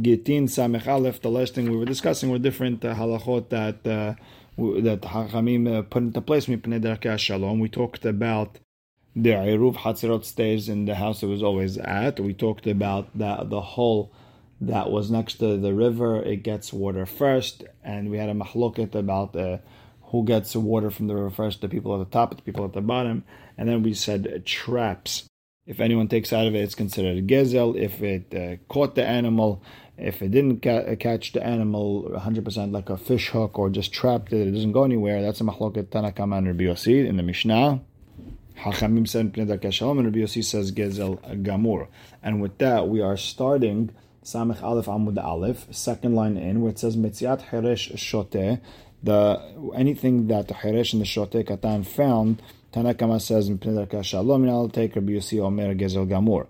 Gittin Samech Aleph, the last thing we were discussing were different uh, halachot that uh, that Hachamim uh, put into place. We talked about the Eruv Hatzirot stays in the house it was always at. We talked about that the hole that was next to the river, it gets water first, and we had a mahloket about uh, who gets water from the river first, the people at the top, the people at the bottom, and then we said traps. If anyone takes out of it, it's considered a gezel. If it uh, caught the animal, if it didn't ca- catch the animal 100% like a fish hook or just trapped it, it doesn't go anywhere, that's a mahloket Tanakama and Rabbi Yossi in the Mishnah. Hachamim said Pnei Darkei Shalom, and Rabbi Yossi says Gezel Gamur. And with that, we are starting Samech Aleph Amud Aleph, second line in, where it says Mitziat Heresh Shoteh, the anything that the Heresh and the Shoteh Katan found, Tanakama says in Pnei Darkei Shalom, I'll take Rabbi Yossi Omer Gezel Gamur.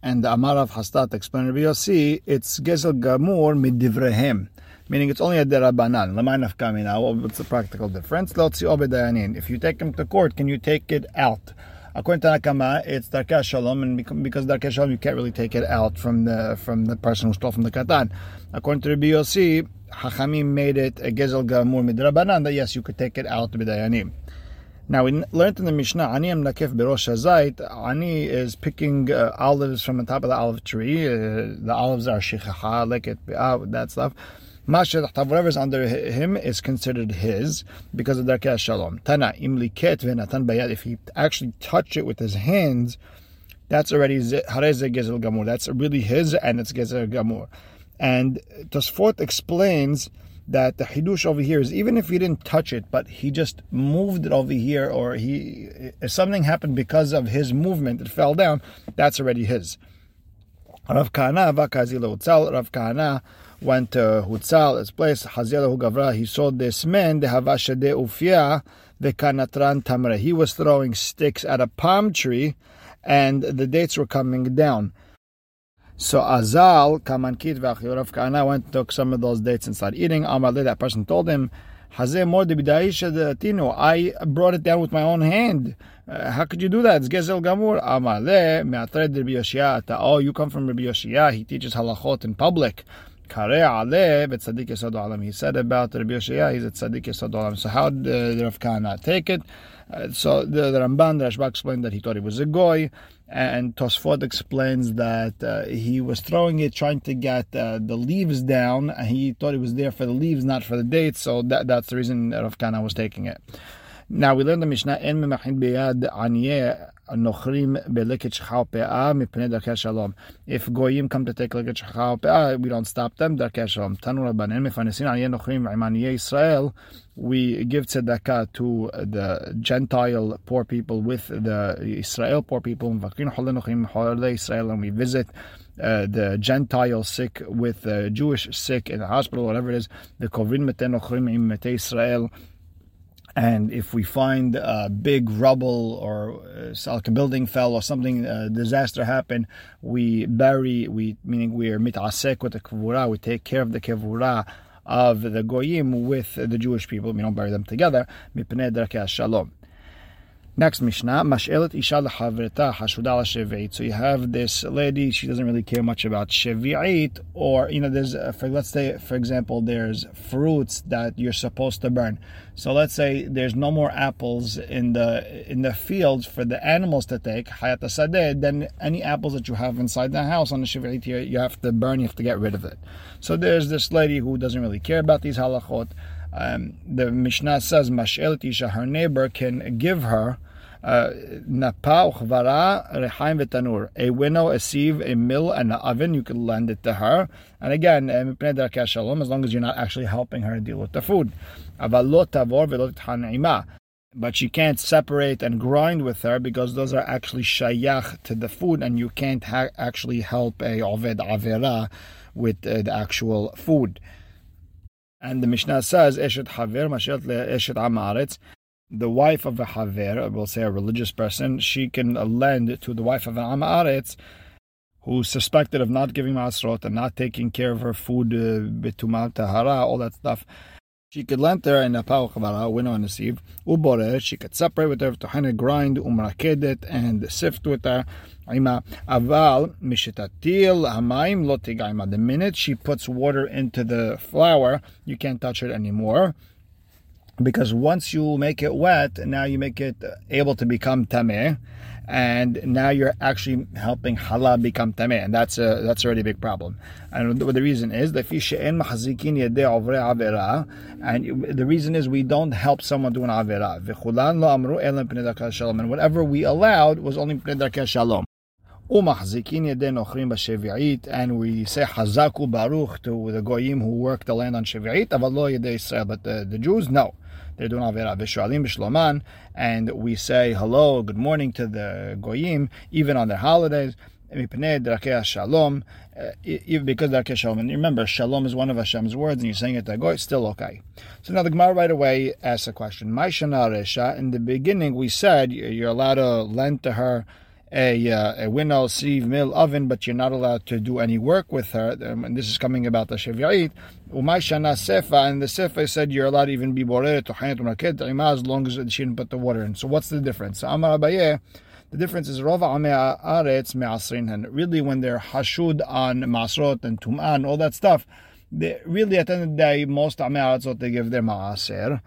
And the Amar of Hastat explained Rabbi Yossi, it's Gezel Gamur midivrehem, meaning it's only a derabanan. Lemanaf kamina. What's the practical difference? If you take him to court, can you take it out? According to Nakama, it's Darkei Shalom, and because Darkei Shalom, you can't really take it out from the from the person who stole from the Katan. According to Rabbi Yossi, Hachamim made it a Gezel Gamur midrabanan, that yes, you could take it out to b'dayanim. Now we learned in the Mishnah, Ani am nakef berosh hazait. Ani is picking uh, olives from the top of the olive tree. Uh, the olives are shichacha, leket, uh, that stuff. Whatever is under him is considered his because of Darkei Shalom. Tana imliket v'natan bayad. If he actually touch it with his hands, that's already hareze gezel gamur. That's really his, and it's gezel gamur. And Tosfot explains that the hidush over here is even if he didn't touch it, but he just moved it over here, or he if something happened because of his movement, it fell down. That's already his. Rav Kahana Rav Kahana went to Hutzal, his place. Haziyalahu Gavra. He saw this man. The Havashade Ufia the Kanatran Tamre. He was throwing sticks at a palm tree, and the dates were coming down. So Azal, Kamankit Rav Kana I went took some of those dates and started eating. Amaleh, that person told him, I brought it down with my own hand. Uh, how could you do that? It's Gezel Gamur. Amaleh, Me'atred Rabbi Yoshia. Oh, you come from Rabbi Yoshia. He teaches halachot in public. Kare Ale Tzadik Yesod Olam. He said about Rabbi Yoshia, he's a Yesod Olam. So how did Rav Kahana take it? Uh, so the, the Ramban, Rashba explained that he thought he was a goy, and Tosfot explains that uh, he was throwing it, trying to get uh, the leaves down, and he thought it was there for the leaves, not for the dates. So that, that's the reason Rav Kana was taking it. Now we learned the Mishnah En beyad If goyim come to take leket shchau pe'ah, we don't stop them. Darkei shalom. Tanu rabbanen mefanesin aniyeh nochrim imaniyeh Israel. We give tzedakah to the Gentile poor people with the Israel poor people. Israel, and we visit. Uh, the Gentile sick with the Jewish sick in the hospital, whatever it is, the Kovrin Mete Nochrim Im Israel, and if we find a big rubble or uh, like a building fell or something, a disaster happened, we bury, we meaning we're mitasek with the kavura, we take care of the kavura of the goyim with the Jewish people. We don't bury them together. Mipnei shalom. Next Mishnah, Mashelet Isha Lahavreta Hashuda Shevi'it. So you have this lady, she doesn't really care much about Shevi'it, or, you know, there's, uh, for, let's say, for example, there's fruits that you're supposed to burn. So let's say there's no more apples in the in the fields for the animals to take, Hayat Sadeh, then any apples that you have inside the house on the Shevi'it, you have to burn, you have to get rid of it. So there's this lady who doesn't really care about these halachot. Um, the Mishnah says, Mashelet Isha, her neighbor can give her napa uchvara rechaim v'tanur. A winnow, a sieve, a mill, and an oven, you can lend it to her. And again, as long as you're not actually helping her deal with the food. But she can't separate and grind with her because those are actually shayach to the food, and you can't ha- actually help a oved avera with uh, the actual food. And the Mishnah says, Eshet Haver Mashet Eshet Amaretz the wife of a haver, we'll say a religious person, she can lend to the wife of an amaretz who's suspected of not giving masrot and not taking care of her food, uh, betumal tahara, all that stuff. She could enter in a pau window on the sieve, uborer, she could separate with her, to tohana grind, umrakedet, and sift with her. Aval mishitatil hamaim lo The minute she puts water into the flour, you can't touch it anymore because once you make it wet, now you make it able to become tameh, and now you're actually helping halal become tameh, and that's a that's already a big problem. And the reason is the and the reason is we don't help someone do an avera. And whatever we allowed was only shalom. And we say Hazaku Baruch to the Goyim who work the land on Shevi'it, but the, the Jews, no. They're doing Avera Vishalim Bishloman, and we say hello, good morning to the Goyim, even on their holidays. Shalom, uh, because Darkei Shalom. And remember, Shalom is one of Hashem's words, and you're saying it to Goy, it's still okay. So now the Gemara right away asks a question. Maishana Resha, in the beginning we said you're allowed to lend to her a, uh, a winnow, sieve, mill, oven, but you're not allowed to do any work with her. Um, and this is coming about the Shevi'it. Umay Shana Sefa, and the Sefa said you're allowed to even be borer to as long as she didn't put the water in. So what's the difference? Amar Abaye, the difference is Rova Amea Aretz Me'asrin, and really when they're hashud on Masrot and Tum'an, all that stuff, they, really at the end of the day, most Amea they give their Ma'aser.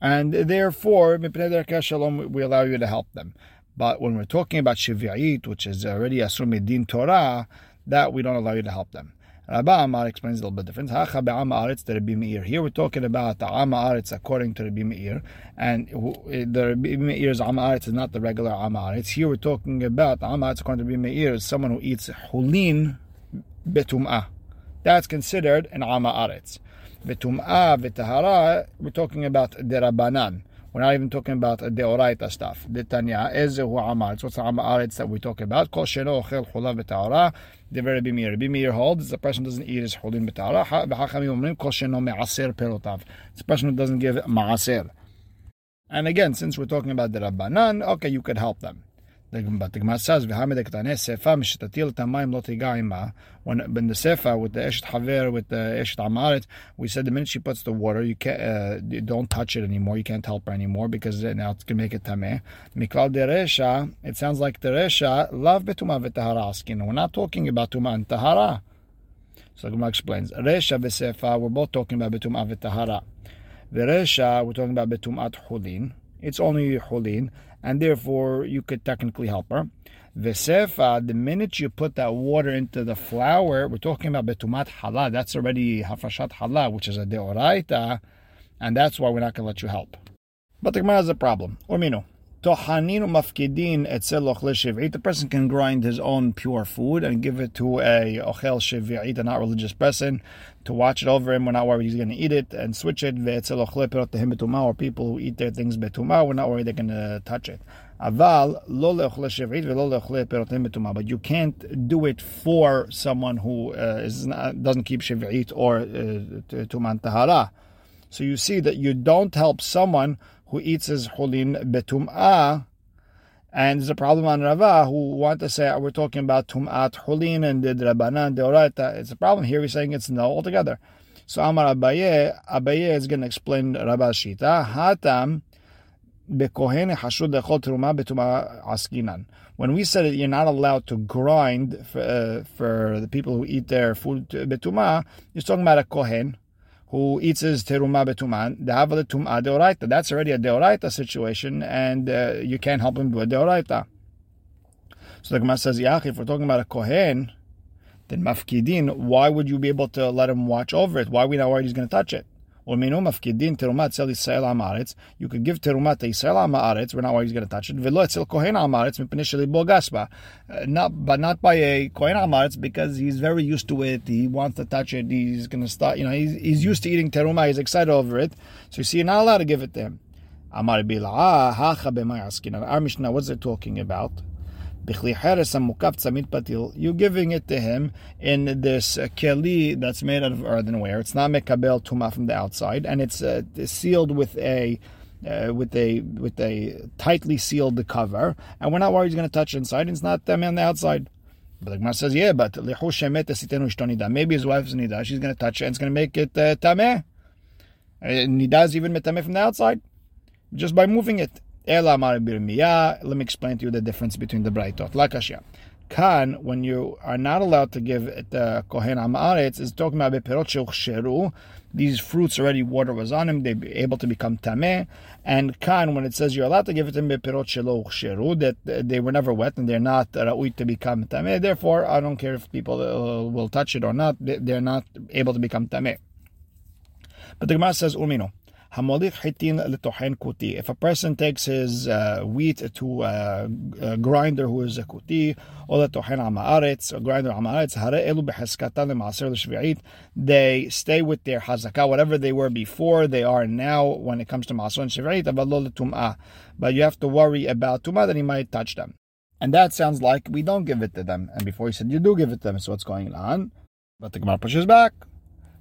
And therefore, we allow you to help them. But when we're talking about Shivi'it, which is already Asur Din Torah, that we don't allow you to help them. Rabbi Amar explains a little bit different. Here we're talking about the Am Aretz according to Rabbi Meir, and eh, the Rabbi Meir's Am is not the regular Am Aretz. Here we're talking about the Am Aretz according to Rabbi Meir is someone who eats hulin betum'ah. That's considered an Am Aretz. Betum'ah, betahara, we're talking about derabanan. We're not even talking about the deoraita stuff. The Tanya, Ezehu Amaretz. What's the Amaretz that we talk about? Kol sheno ochel chulav b'ta'ara. The very bimir. Bimir holds the person doesn't eat his chulin b'ta'ara. B'chachamim omrim kol sheno me'aser perotav. It's a person who doesn't give ma'aser. And again, since we're talking about the Rabbanan, okay, you could help them. The. When in the sefa with the eshet haver with the eshet amaret, we said the minute she puts the water, you can't uh, you don't touch it anymore. You can't help her anymore because now it's gonna make it tameh. Miklal deresha, it sounds like deresha love betuma v'tahara. We're not talking about tuma and tahara. So the Gemara explains, resha v'sefa, we're both talking about betuma v'tahara. Veresha, we're talking about betumat hulin. It's only hulin and therefore you could technically help her. Vesefa, the minute you put that water into the flour, we're talking about betumat halal. That's already hafrashat halal, which is a deoraita, and that's why we're not going to let you help. But the Gemara has a problem. Or Ormino. The person can grind his own pure food and give it to a ochel shiv'it, a not religious person, to watch it over him. We're not worried he's going to eat it and switch it. Ve'etzel ochle perot betuma, or people who eat their things betuma, we're not worried they're going to touch it. Aval. But you can't do it for someone who uh, not, doesn't keep shiv'it or uh, tuman tahara. So you see that you don't help someone who eats his hulin betum'ah, and there's a problem on Rava who want to say we're talking about tum'at hulin and the drabanan deoraita. It's a problem here. He's saying it's no altogether. So Amar Abaye, Abaye is going to explain Rabba's shita. Hatam bekohen hashud lechol teruma betuma askinan. When we said that you're not allowed to grind for, uh, for the people who eat their food betuma, you're talking about a kohen who eats his teruma betuman, the tum'a deoraita. That's already a deoraita situation, and uh, you can't help him do a deoraita. So the Gemara says, Yach, if we're talking about a kohen, then mafkidin, why would you be able to let him watch over it? Why are we not worried he's going to touch it? ומינו מפקידין תרומה אצל ישראל עם הארץ, you could give תרומה to ישראל עם הארץ, we're not always going to touch it, ולא אצל כהן עם הארץ, מפני שליבו גס בה. But not by a כהן עם הארץ, because he's very used to it, he wants to touch it, he's going to start, you know, he's, he's used to eating teruma, he's excited over it, so you see, you're not allowed to give it to him. אמר בלעה, הכה במאי עסקינן. Our Mishnah, what's it talking about? You're giving it to him in this uh, keli that's made out of earthenware. It's not mekabel tuma from the outside, and it's uh, sealed with a uh, with a with a tightly sealed cover. And we're not worried he's going to touch inside. It's not them on the outside. But the Gemara says, yeah, but maybe his wife's nida. She's going to touch it and it's going to make it uh, tameh. And he does even metame from the outside, just by moving it. Let me explain to you the difference between the braitot. Lakashya. Kan, when you are not allowed to give it the kohen amaretz, is talking about beperot sheru. These fruits already water was on them; they're able to become tameh. And kan, when it says you're allowed to give it to beperot shelo sheru, that they were never wet and they're not ra'ui to become tameh. Therefore, I don't care if people uh, will touch it or not; they're not able to become tameh. But the Gemara says umino. If a person takes his uh, wheat to a, a, grinder who is a Kuti, or Litohen Amaretz, a grinder Amaretz, Hare Elu they stay with their Hazakah, whatever they were before, they are now when it comes to Maser and but you have to worry about Tum'ah that he might touch them. And that sounds like we don't give it to them. And before he said, you do give it to them, so what's going on? But the Gemara pushes back.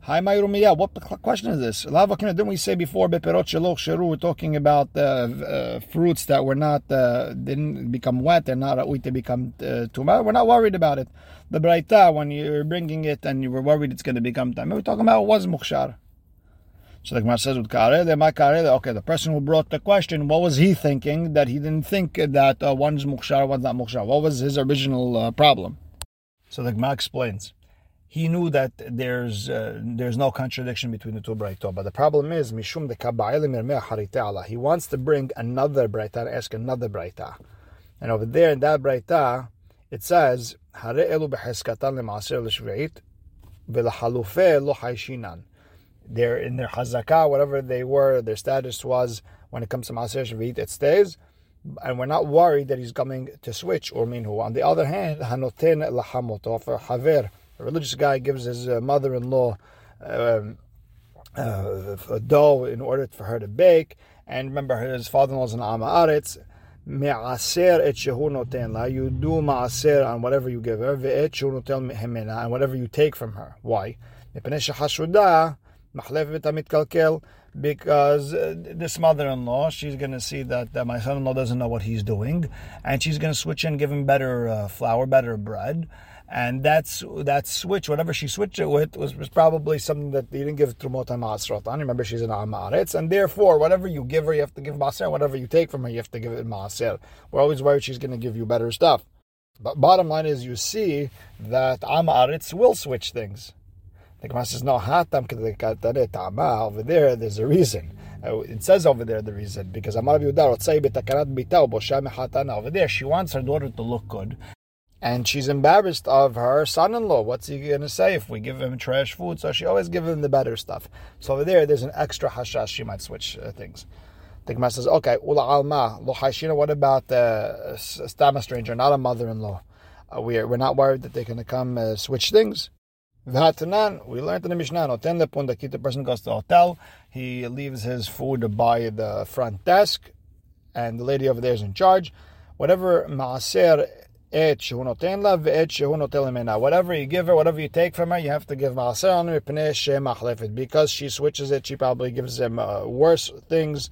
Hi, Mayrumiya. What question is this? Didn't we say before beperot sheloch sheru? We're talking about uh, uh, fruits that were not uh, didn't become wet and not to become uh, tuma. We're not worried about it. The braita when you're bringing it and you were worried it's going to become tuma. We're talking about was mukhshar. So the Gemara says with karele. Okay, the person who brought the question, what was he thinking that he didn't think that uh, one's mukhshar, one's not mukhshar? What was his original uh, problem? So the Gemara explains he knew that there's uh, there's no contradiction between the two braytot. But the problem is mishum de He wants to bring another brayta and ask another brayta. And over there in that brayta, it says hare elu beheskatan lemaaser l'shveit v'lahalufe lo haishinan. They're in their hazakah, whatever they were, their status was when it comes to maaser shveit, it stays. And we're not worried that he's coming to switch or minhu. On the other hand, hanoten lahamoto for haver a religious guy gives his uh, mother-in-law um, uh, a dough in order for her to bake. And remember, his father-in-law is an Amaretz. Me'aser et shehu noten la. You do ma'aser on whatever you give her. Ve'et shehu noten hemena. And whatever you take from her. Why? Because uh, this mother-in-law, she's going to see that, that my son-in-law doesn't know what he's doing, and she's going to switch and give him better uh, flour, better bread, and that's that switch, whatever she switched it with, was, was probably something that you didn't give Trumot Ma'asratan. Remember, she's an Amaretz, and therefore, whatever you give her, you have to give Maaser. Whatever you take from her, you have to give it Maaser. We're always worried she's going to give you better stuff. But bottom line is, you see that Amaretz will switch things. The Gemara says, no, hatam over there, there's a reason. Uh, it says over there the reason because Amar over there she wants her daughter to look good and she's embarrassed of her son-in-law. What's he going to say if we give him trash food? So she always gives him the better stuff. So over there, there's an extra hashash. She might switch uh, things. The Gemara says, okay, ula alma lo What about uh, stam a stranger, not a mother-in-law? Uh, we're we're not worried that they're going to come uh, switch things. V'hatanan, we learned in the Mishnah, noten lepundakit, the person goes to the hotel, he leaves his food by the front desk, and the lady over there is in charge. Whatever maaser Whatever you give her, whatever you take from her, you have to give. Because she switches it, she probably gives them uh, worse things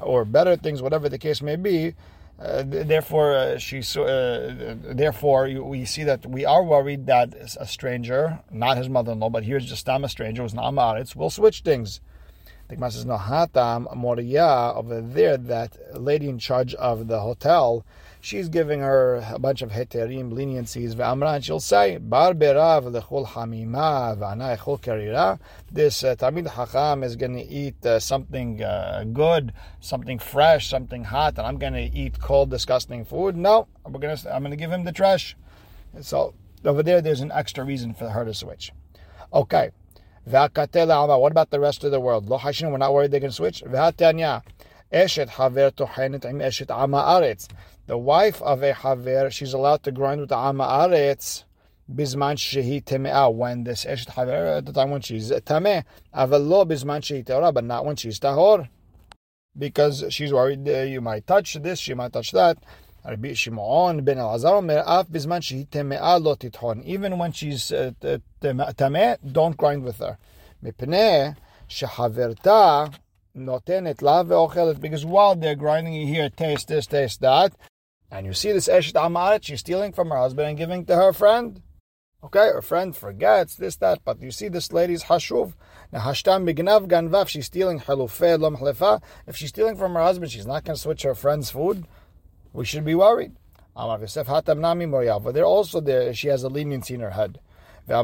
or better things, whatever the case may be. Uh, therefore, uh, she. Uh, therefore, we see that we are worried that a stranger, not his mother-in-law, but here's just a stranger who's not Amaritz, will switch things. The Gemara says, "No, hatam moria over there, that lady in charge of the hotel." She's giving her a bunch of heterim, leniencies, and she'll say, Bar berav lechol hamima v'ana echol karira. This uh, Talmid Hacham is going to eat uh, something uh, good, something fresh, something hot, and I'm going to eat cold, disgusting food. No, we're gonna, I'm going to give him the trash. So over there, there's an extra reason for her to switch. Okay. What about the rest of the world? Lo we're not worried they can switch. Eshet haver tochenet im eshet ama aretz the wife of a haver, she's allowed to grind with the amma aretz bisman shehi teme'ah, when this eshet haver, at the time when she's tameh, avalo bisman shehi te'orah, but not when she's tahor. Because she's worried uh, you might touch this, she might touch that. Rabbi Shimon ben Elazar omer, af bisman shehi teme'ah lo tithon. Even when she's uh, tameh, don't grind with her. Mipneh shehaverta notenet la ve'ochelet, because while they're grinding you here, taste this, taste that, and you see this Eshet Amaret, she's stealing from her husband and giving to her friend. Okay, her friend forgets this, that, but you see this lady's hashuv. Now, hashtam bignav ganvav, she's stealing halufeh lom halefa. If she's stealing from her husband, she's not going to switch her friend's food. We should be worried. Amar Yosef hatam nami they're also there, she has a leniency in her head. While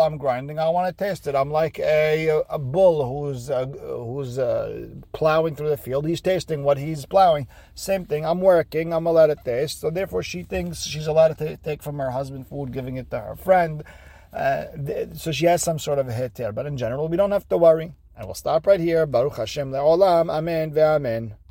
I'm grinding, I want to taste it. I'm like a, a bull who's uh, who's uh, plowing through the field. He's tasting what he's plowing. Same thing. I'm working. I'm allowed to taste. So therefore, she thinks she's allowed to take from her husband food, giving it to her friend. Uh, so she has some sort of a hit here. But in general, we don't have to worry. And we'll stop right here. Baruch Hashem le'olam. Amen ve'amen.